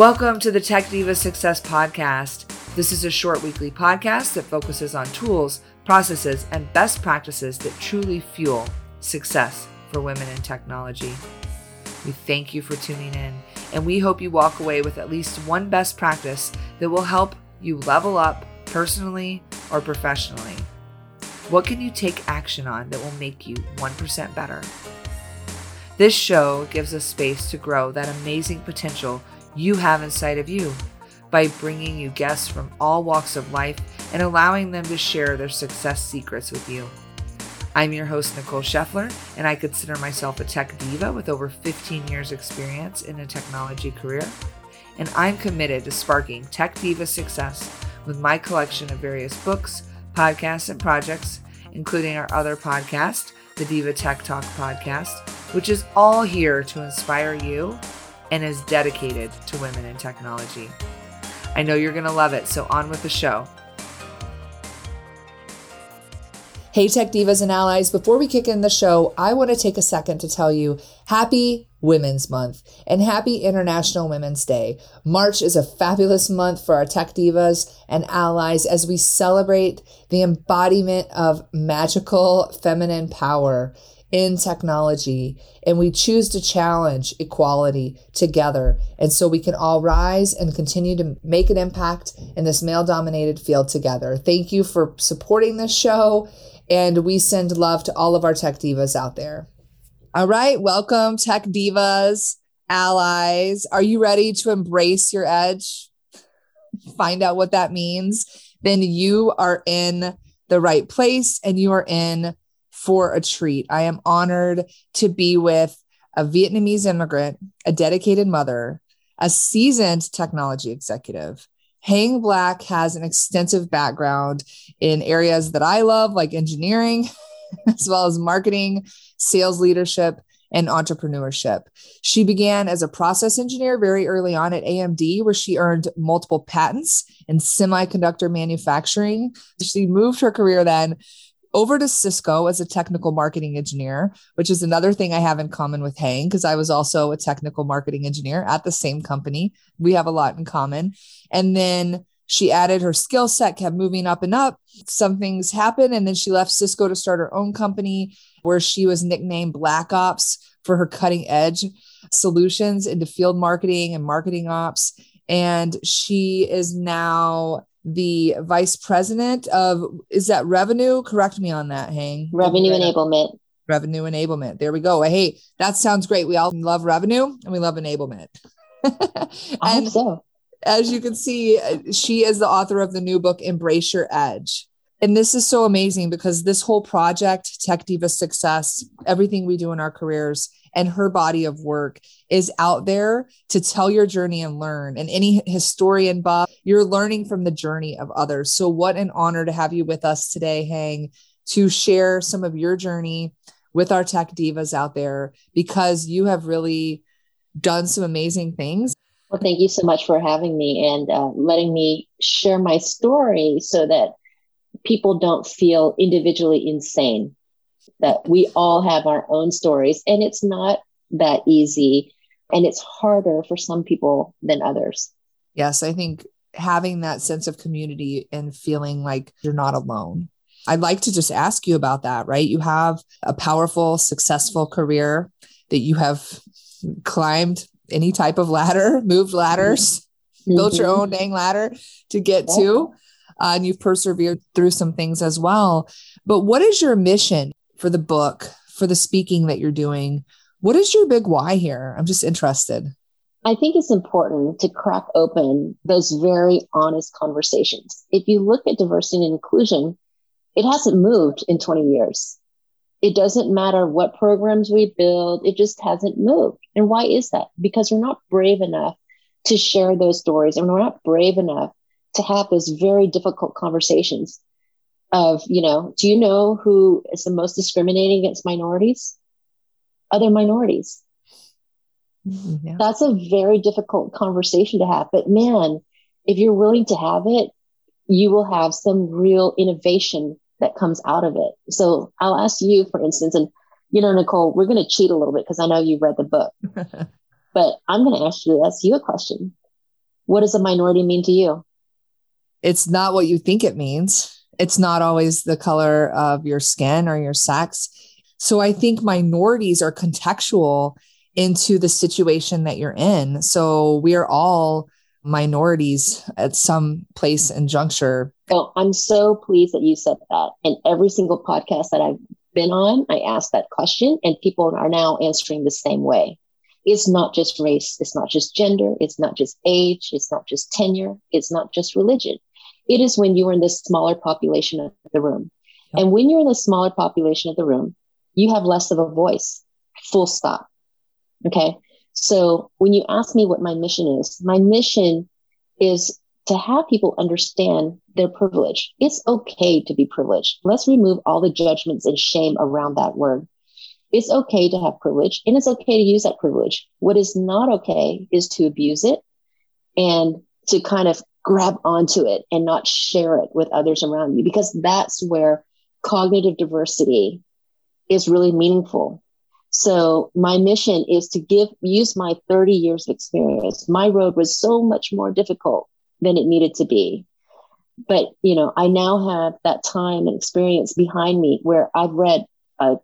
Welcome to the Tech Diva Success Podcast. This is a short weekly podcast that focuses on tools, processes, and best practices that truly fuel success for women in technology. We thank you for tuning in, and we hope you walk away with at least one best practice that will help you level up personally or professionally. What can you take action on that will make you 1% better? This show gives us space to grow that amazing potential you have inside of you by bringing you guests from all walks of life and allowing them to share their success secrets with you. I'm your host, Nicole Scheffler, and I consider myself a tech diva with over 15 years' experience in a technology career. And I'm committed to sparking tech diva success with my collection of various books, podcasts, and projects, including our other podcast, the Diva Tech Talk podcast, which is all here to inspire you and is dedicated to women in technology. I know you're going to love it, so on with the show. Hey, Tech Divas and Allies. Before we kick in the show, I want to take a second to tell you happy Women's Month and happy International Women's Day. March is a fabulous month for our Tech Divas and allies as we celebrate the embodiment of magical feminine power in technology and we choose to challenge equality together. And so we can all rise and continue to make an impact in this male dominated field together. Thank you for supporting this show. And we send love to all of our tech divas out there. All right. Welcome, tech divas, allies. Are you ready to embrace your edge? Find out what that means. Then you are in the right place and you are in for a treat. I am honored to be with a Vietnamese immigrant, a dedicated mother, a seasoned technology executive. Hang Black has an extensive background in areas that I love, like engineering, as well as marketing, sales leadership, and entrepreneurship. She began as a process engineer very early on at AMD, where she earned multiple patents in semiconductor manufacturing. She moved her career then over to Cisco as a technical marketing engineer, which is another thing I have in common with Hang because I was also a technical marketing engineer at the same company. We have a lot in common. And then she added her skill set, kept moving up and up. Some things happened. And then she left Cisco to start her own company where she was nicknamed Black Ops for her cutting edge solutions into field marketing and marketing ops. And she is now the vice president of is that revenue? Correct me on that, Hang. Revenue enablement. Revenue enablement. There we go. Hey, that sounds great. We all love revenue and we love enablement. I hope so. As you can see, uh, she is the author of the new book, Embrace Your Edge. And this is so amazing because this whole project, Tech Diva Success, everything we do in our careers, and her body of work is out there to tell your journey and learn. And any historian buff, you're learning from the journey of others. So, what an honor to have you with us today, Hang, to share some of your journey with our tech divas out there because you have really done some amazing things. Well, thank you so much for having me and uh, letting me share my story so that people don't feel individually insane that we all have our own stories and it's not that easy and it's harder for some people than others. Yes, I think having that sense of community and feeling like you're not alone. I'd like to just ask you about that, right? You have a powerful, successful career that you have climbed any type of ladder, moved ladders, mm-hmm. built your own dang ladder to get yeah. to. Uh, and you've persevered through some things as well. But what is your mission? For the book, for the speaking that you're doing. What is your big why here? I'm just interested. I think it's important to crack open those very honest conversations. If you look at diversity and inclusion, it hasn't moved in 20 years. It doesn't matter what programs we build, it just hasn't moved. And why is that? Because we're not brave enough to share those stories and we're not brave enough to have those very difficult conversations of, you know, do you know who is the most discriminating against minorities? Other minorities. Mm-hmm, yeah. That's a very difficult conversation to have. But man, if you're willing to have it, you will have some real innovation that comes out of it. So I'll ask you, for instance, and you know, Nicole, we're going to cheat a little bit because I know you've read the book, but I'm going to ask you ask you a question. What does a minority mean to you? It's not what you think it means. It's not always the color of your skin or your sex. So I think minorities are contextual into the situation that you're in. So we are all minorities at some place and juncture. Oh, I'm so pleased that you said that. And every single podcast that I've been on, I asked that question, and people are now answering the same way. It's not just race, it's not just gender, it's not just age, it's not just tenure, it's not just religion. It is when you are in the smaller population of the room. Yep. And when you're in the smaller population of the room, you have less of a voice, full stop. Okay. So when you ask me what my mission is, my mission is to have people understand their privilege. It's okay to be privileged. Let's remove all the judgments and shame around that word. It's okay to have privilege and it's okay to use that privilege. What is not okay is to abuse it and to kind of grab onto it and not share it with others around you because that's where cognitive diversity is really meaningful. So my mission is to give use my 30 years of experience. My road was so much more difficult than it needed to be. But you know, I now have that time and experience behind me where I've read a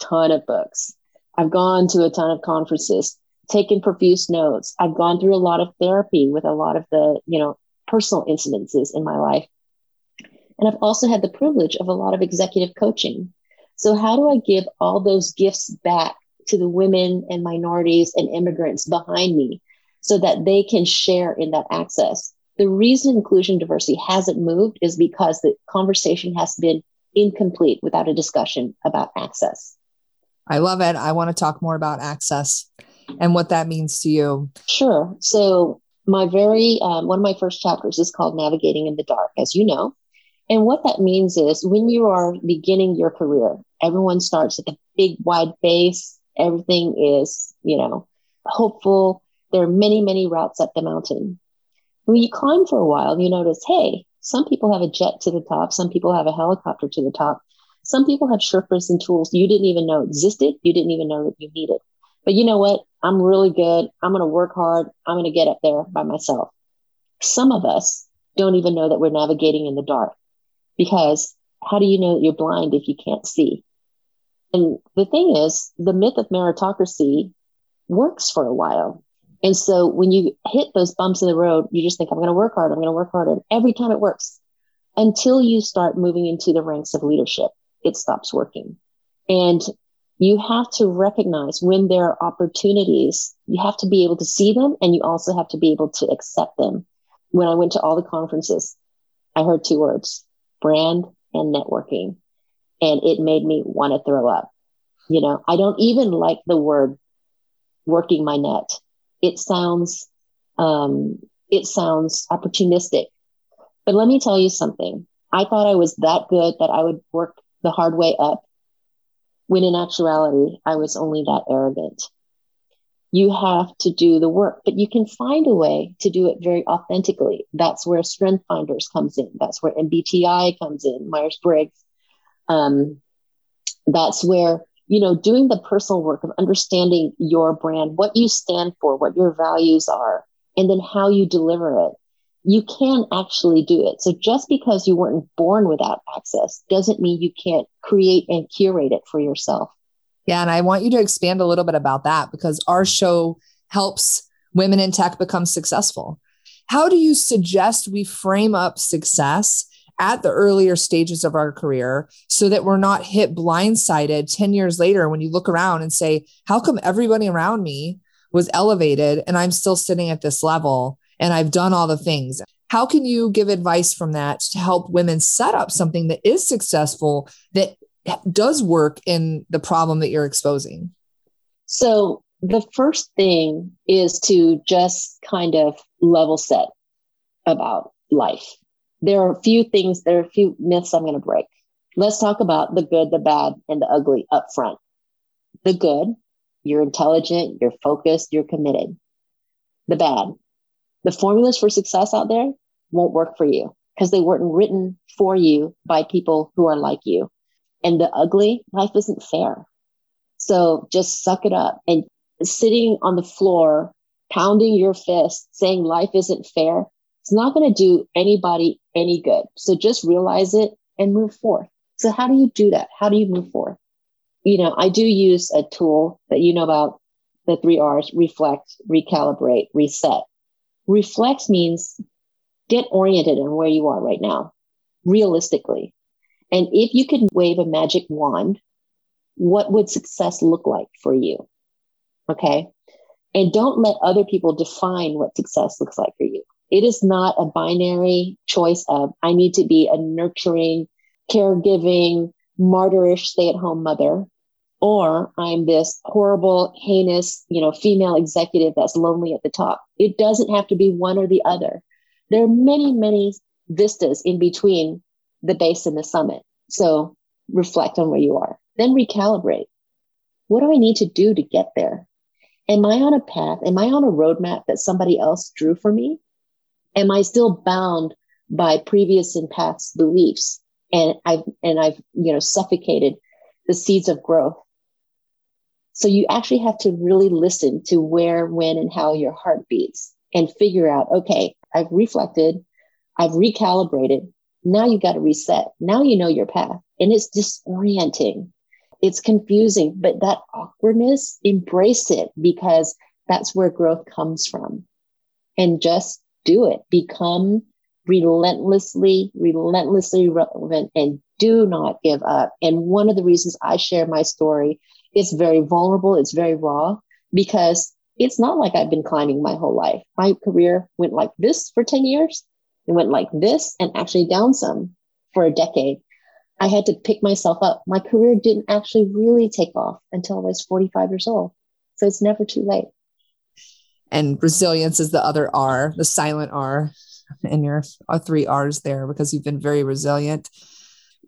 ton of books. I've gone to a ton of conferences, taken profuse notes. I've gone through a lot of therapy with a lot of the, you know, personal incidences in my life. And I've also had the privilege of a lot of executive coaching. So, how do I give all those gifts back to the women and minorities and immigrants behind me so that they can share in that access? The reason inclusion diversity hasn't moved is because the conversation has been incomplete without a discussion about access. I love it. I want to talk more about access and what that means to you. Sure. So, my very um, one of my first chapters is called Navigating in the Dark, as you know. And what that means is when you are beginning your career, everyone starts at the big, wide base. Everything is, you know, hopeful. There are many, many routes up the mountain. When you climb for a while, you notice, hey, some people have a jet to the top. Some people have a helicopter to the top. Some people have Sherpas and tools you didn't even know existed. You didn't even know that you needed. But you know what? I'm really good. I'm going to work hard. I'm going to get up there by myself. Some of us don't even know that we're navigating in the dark because how do you know that you're blind if you can't see? And the thing is, the myth of meritocracy works for a while. And so when you hit those bumps in the road, you just think, I'm going to work hard. I'm going to work hard. And every time it works until you start moving into the ranks of leadership, it stops working. And you have to recognize when there are opportunities, you have to be able to see them and you also have to be able to accept them. When I went to all the conferences, I heard two words brand and networking. And it made me want to throw up. You know, I don't even like the word working my net. It sounds, um, it sounds opportunistic. But let me tell you something. I thought I was that good that I would work the hard way up when in actuality, I was only that arrogant. You have to do the work, but you can find a way to do it very authentically. That's where Strength Finders comes in. That's where MBTI comes in, Myers Briggs. Um, that's where, you know, doing the personal work of understanding your brand, what you stand for, what your values are, and then how you deliver it you can actually do it. So just because you weren't born without access doesn't mean you can't create and curate it for yourself. Yeah. And I want you to expand a little bit about that because our show helps women in tech become successful. How do you suggest we frame up success at the earlier stages of our career so that we're not hit blindsided 10 years later when you look around and say, how come everybody around me was elevated and I'm still sitting at this level? And I've done all the things. How can you give advice from that to help women set up something that is successful that does work in the problem that you're exposing? So, the first thing is to just kind of level set about life. There are a few things, there are a few myths I'm going to break. Let's talk about the good, the bad, and the ugly up front. The good, you're intelligent, you're focused, you're committed. The bad, the formulas for success out there won't work for you because they weren't written for you by people who are like you. And the ugly, life isn't fair. So just suck it up and sitting on the floor, pounding your fist, saying life isn't fair, it's not going to do anybody any good. So just realize it and move forth. So, how do you do that? How do you move forth? You know, I do use a tool that you know about the three R's reflect, recalibrate, reset. Reflect means get oriented in where you are right now, realistically. And if you could wave a magic wand, what would success look like for you? Okay. And don't let other people define what success looks like for you. It is not a binary choice of, I need to be a nurturing, caregiving, martyrish stay at home mother, or I'm this horrible, heinous, you know, female executive that's lonely at the top. It doesn't have to be one or the other. There are many, many vistas in between the base and the summit. So reflect on where you are, then recalibrate. What do I need to do to get there? Am I on a path? Am I on a roadmap that somebody else drew for me? Am I still bound by previous and past beliefs? And I've and I've you know suffocated the seeds of growth. So you actually have to really listen to where, when, and how your heart beats and figure out, okay, I've reflected, I've recalibrated. Now you got to reset. Now you know your path. And it's disorienting. It's confusing, but that awkwardness, embrace it because that's where growth comes from. And just do it. Become relentlessly, relentlessly relevant and do not give up. And one of the reasons I share my story is very vulnerable, it's very raw because it's not like I've been climbing my whole life. My career went like this for 10 years. It went like this and actually down some for a decade. I had to pick myself up. My career didn't actually really take off until I was 45 years old. So it's never too late. And resilience is the other R, the silent R in your uh, three R's there because you've been very resilient.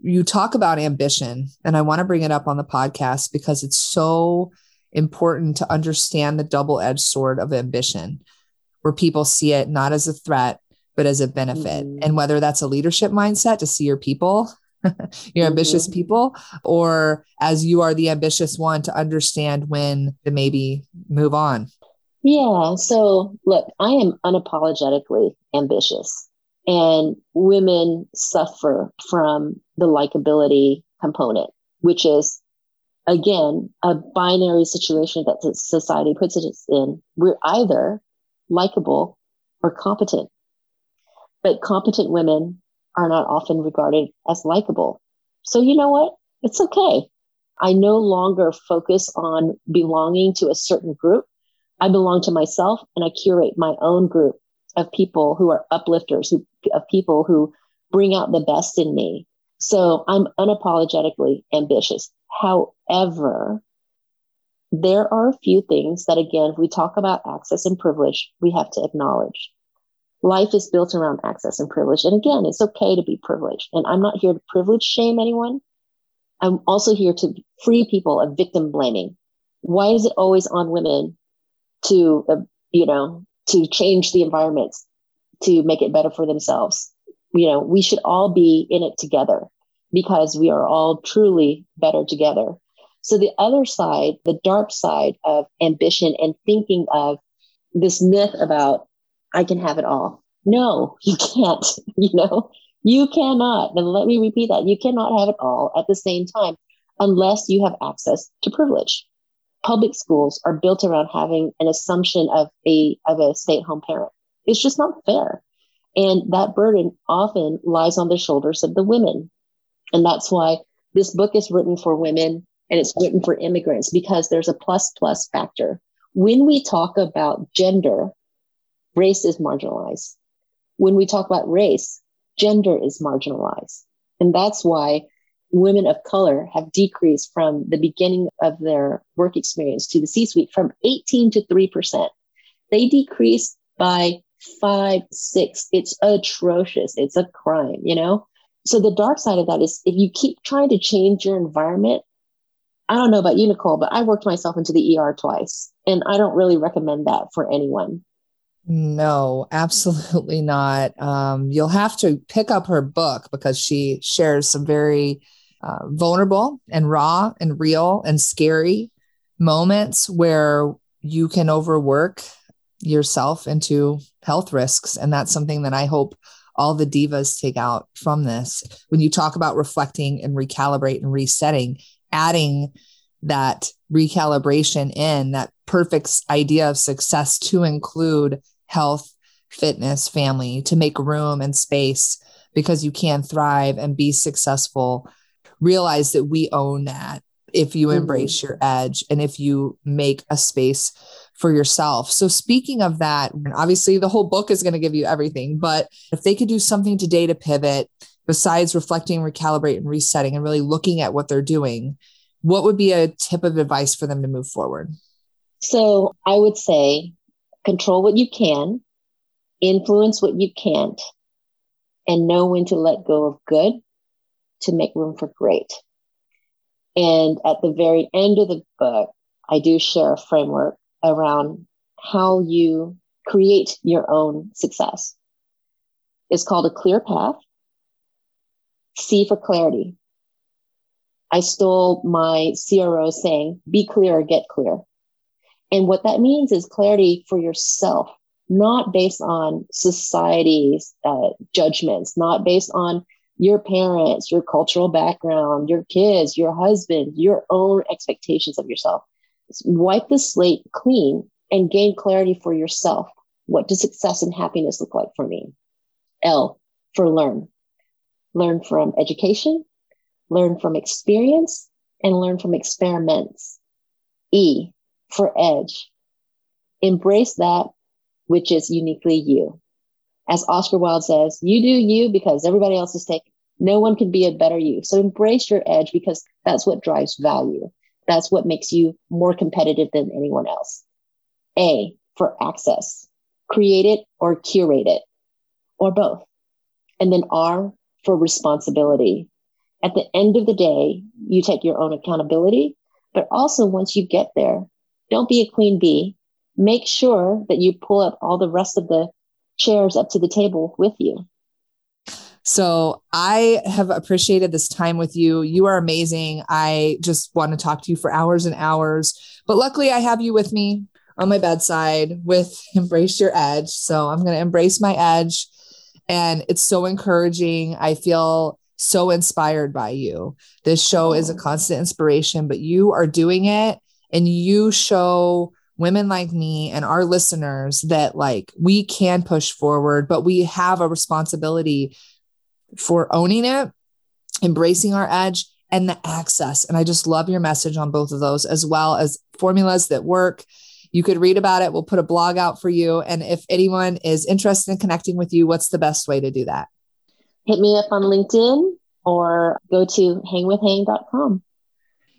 You talk about ambition, and I want to bring it up on the podcast because it's so important to understand the double edged sword of ambition, where people see it not as a threat, but as a benefit. Mm-hmm. And whether that's a leadership mindset to see your people, your mm-hmm. ambitious people, or as you are the ambitious one to understand when to maybe move on. Yeah. So, look, I am unapologetically ambitious, and women suffer from the likability component, which is again, a binary situation that society puts us in. We're either likable or competent. But competent women are not often regarded as likable. So, you know what? It's okay. I no longer focus on belonging to a certain group. I belong to myself and I curate my own group of people who are uplifters, who, of people who bring out the best in me. So I'm unapologetically ambitious. However, there are a few things that, again, if we talk about access and privilege, we have to acknowledge. Life is built around access and privilege. And again, it's okay to be privileged. And I'm not here to privilege shame anyone. I'm also here to free people of victim blaming. Why is it always on women to, uh, you know, to change the environments to make it better for themselves? You know, we should all be in it together because we are all truly better together. So the other side, the dark side of ambition and thinking of this myth about I can have it all. No, you can't, you know, you cannot. And let me repeat that. You cannot have it all at the same time unless you have access to privilege. Public schools are built around having an assumption of a of a stay-at-home parent. It's just not fair. And that burden often lies on the shoulders of the women and that's why this book is written for women and it's written for immigrants because there's a plus plus factor. When we talk about gender, race is marginalized. When we talk about race, gender is marginalized. And that's why women of color have decreased from the beginning of their work experience to the C suite from 18 to 3%. They decreased by five, six. It's atrocious. It's a crime, you know? so the dark side of that is if you keep trying to change your environment, I don't know about you, Nicole, but I worked myself into the ER twice, and I don't really recommend that for anyone. No, absolutely not. Um, you'll have to pick up her book because she shares some very uh, vulnerable and raw and real and scary moments where you can overwork yourself into health risks. And that's something that I hope all the divas take out from this. When you talk about reflecting and recalibrate and resetting, adding that recalibration in that perfect idea of success to include health, fitness, family, to make room and space because you can thrive and be successful. Realize that we own that if you mm-hmm. embrace your edge and if you make a space for yourself. So, speaking of that, obviously the whole book is going to give you everything, but if they could do something today to pivot, besides reflecting, recalibrate, and resetting, and really looking at what they're doing, what would be a tip of advice for them to move forward? So, I would say control what you can, influence what you can't, and know when to let go of good to make room for great. And at the very end of the book, I do share a framework around how you create your own success. It's called a clear path. C for clarity. I stole my CRO saying, be clear, get clear. And what that means is clarity for yourself, not based on society's uh, judgments, not based on your parents, your cultural background, your kids, your husband, your own expectations of yourself. Wipe the slate clean and gain clarity for yourself. What does success and happiness look like for me? L for learn. Learn from education, learn from experience, and learn from experiments. E for edge. Embrace that which is uniquely you. As Oscar Wilde says, you do you because everybody else is taken. No one can be a better you. So embrace your edge because that's what drives value. That's what makes you more competitive than anyone else. A for access. Create it or curate it or both. And then R for responsibility. At the end of the day, you take your own accountability, but also once you get there, don't be a queen bee. Make sure that you pull up all the rest of the chairs up to the table with you. So I have appreciated this time with you. You are amazing. I just want to talk to you for hours and hours. But luckily, I have you with me on my bedside with Embrace Your Edge. So I'm going to embrace my edge. And it's so encouraging. I feel so inspired by you. This show is a constant inspiration, but you are doing it and you show women like me and our listeners that like we can push forward, but we have a responsibility for owning it, embracing our edge, and the access. And I just love your message on both of those, as well as formulas that work. You could read about it. We'll put a blog out for you. And if anyone is interested in connecting with you, what's the best way to do that? Hit me up on LinkedIn or go to hangwithhang.com.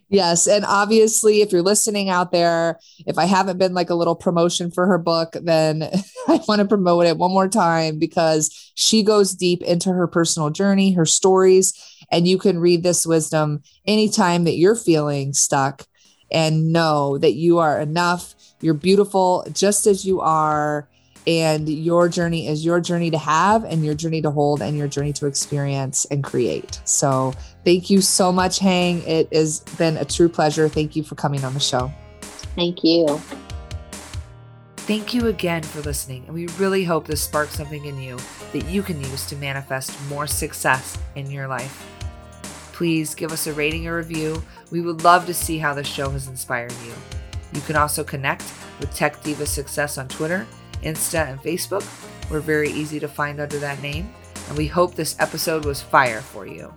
Yes. And obviously, if you're listening out there, if I haven't been like a little promotion for her book, then I want to promote it one more time because she goes deep into her personal journey, her stories, and you can read this wisdom anytime that you're feeling stuck and know that you are enough. You're beautiful just as you are and your journey is your journey to have and your journey to hold and your journey to experience and create. So, thank you so much, Hang. It has been a true pleasure. Thank you for coming on the show. Thank you. Thank you again for listening, and we really hope this sparks something in you that you can use to manifest more success in your life. Please give us a rating or review. We would love to see how the show has inspired you. You can also connect with Tech Diva Success on Twitter Insta, and Facebook. We're very easy to find under that name, and we hope this episode was fire for you.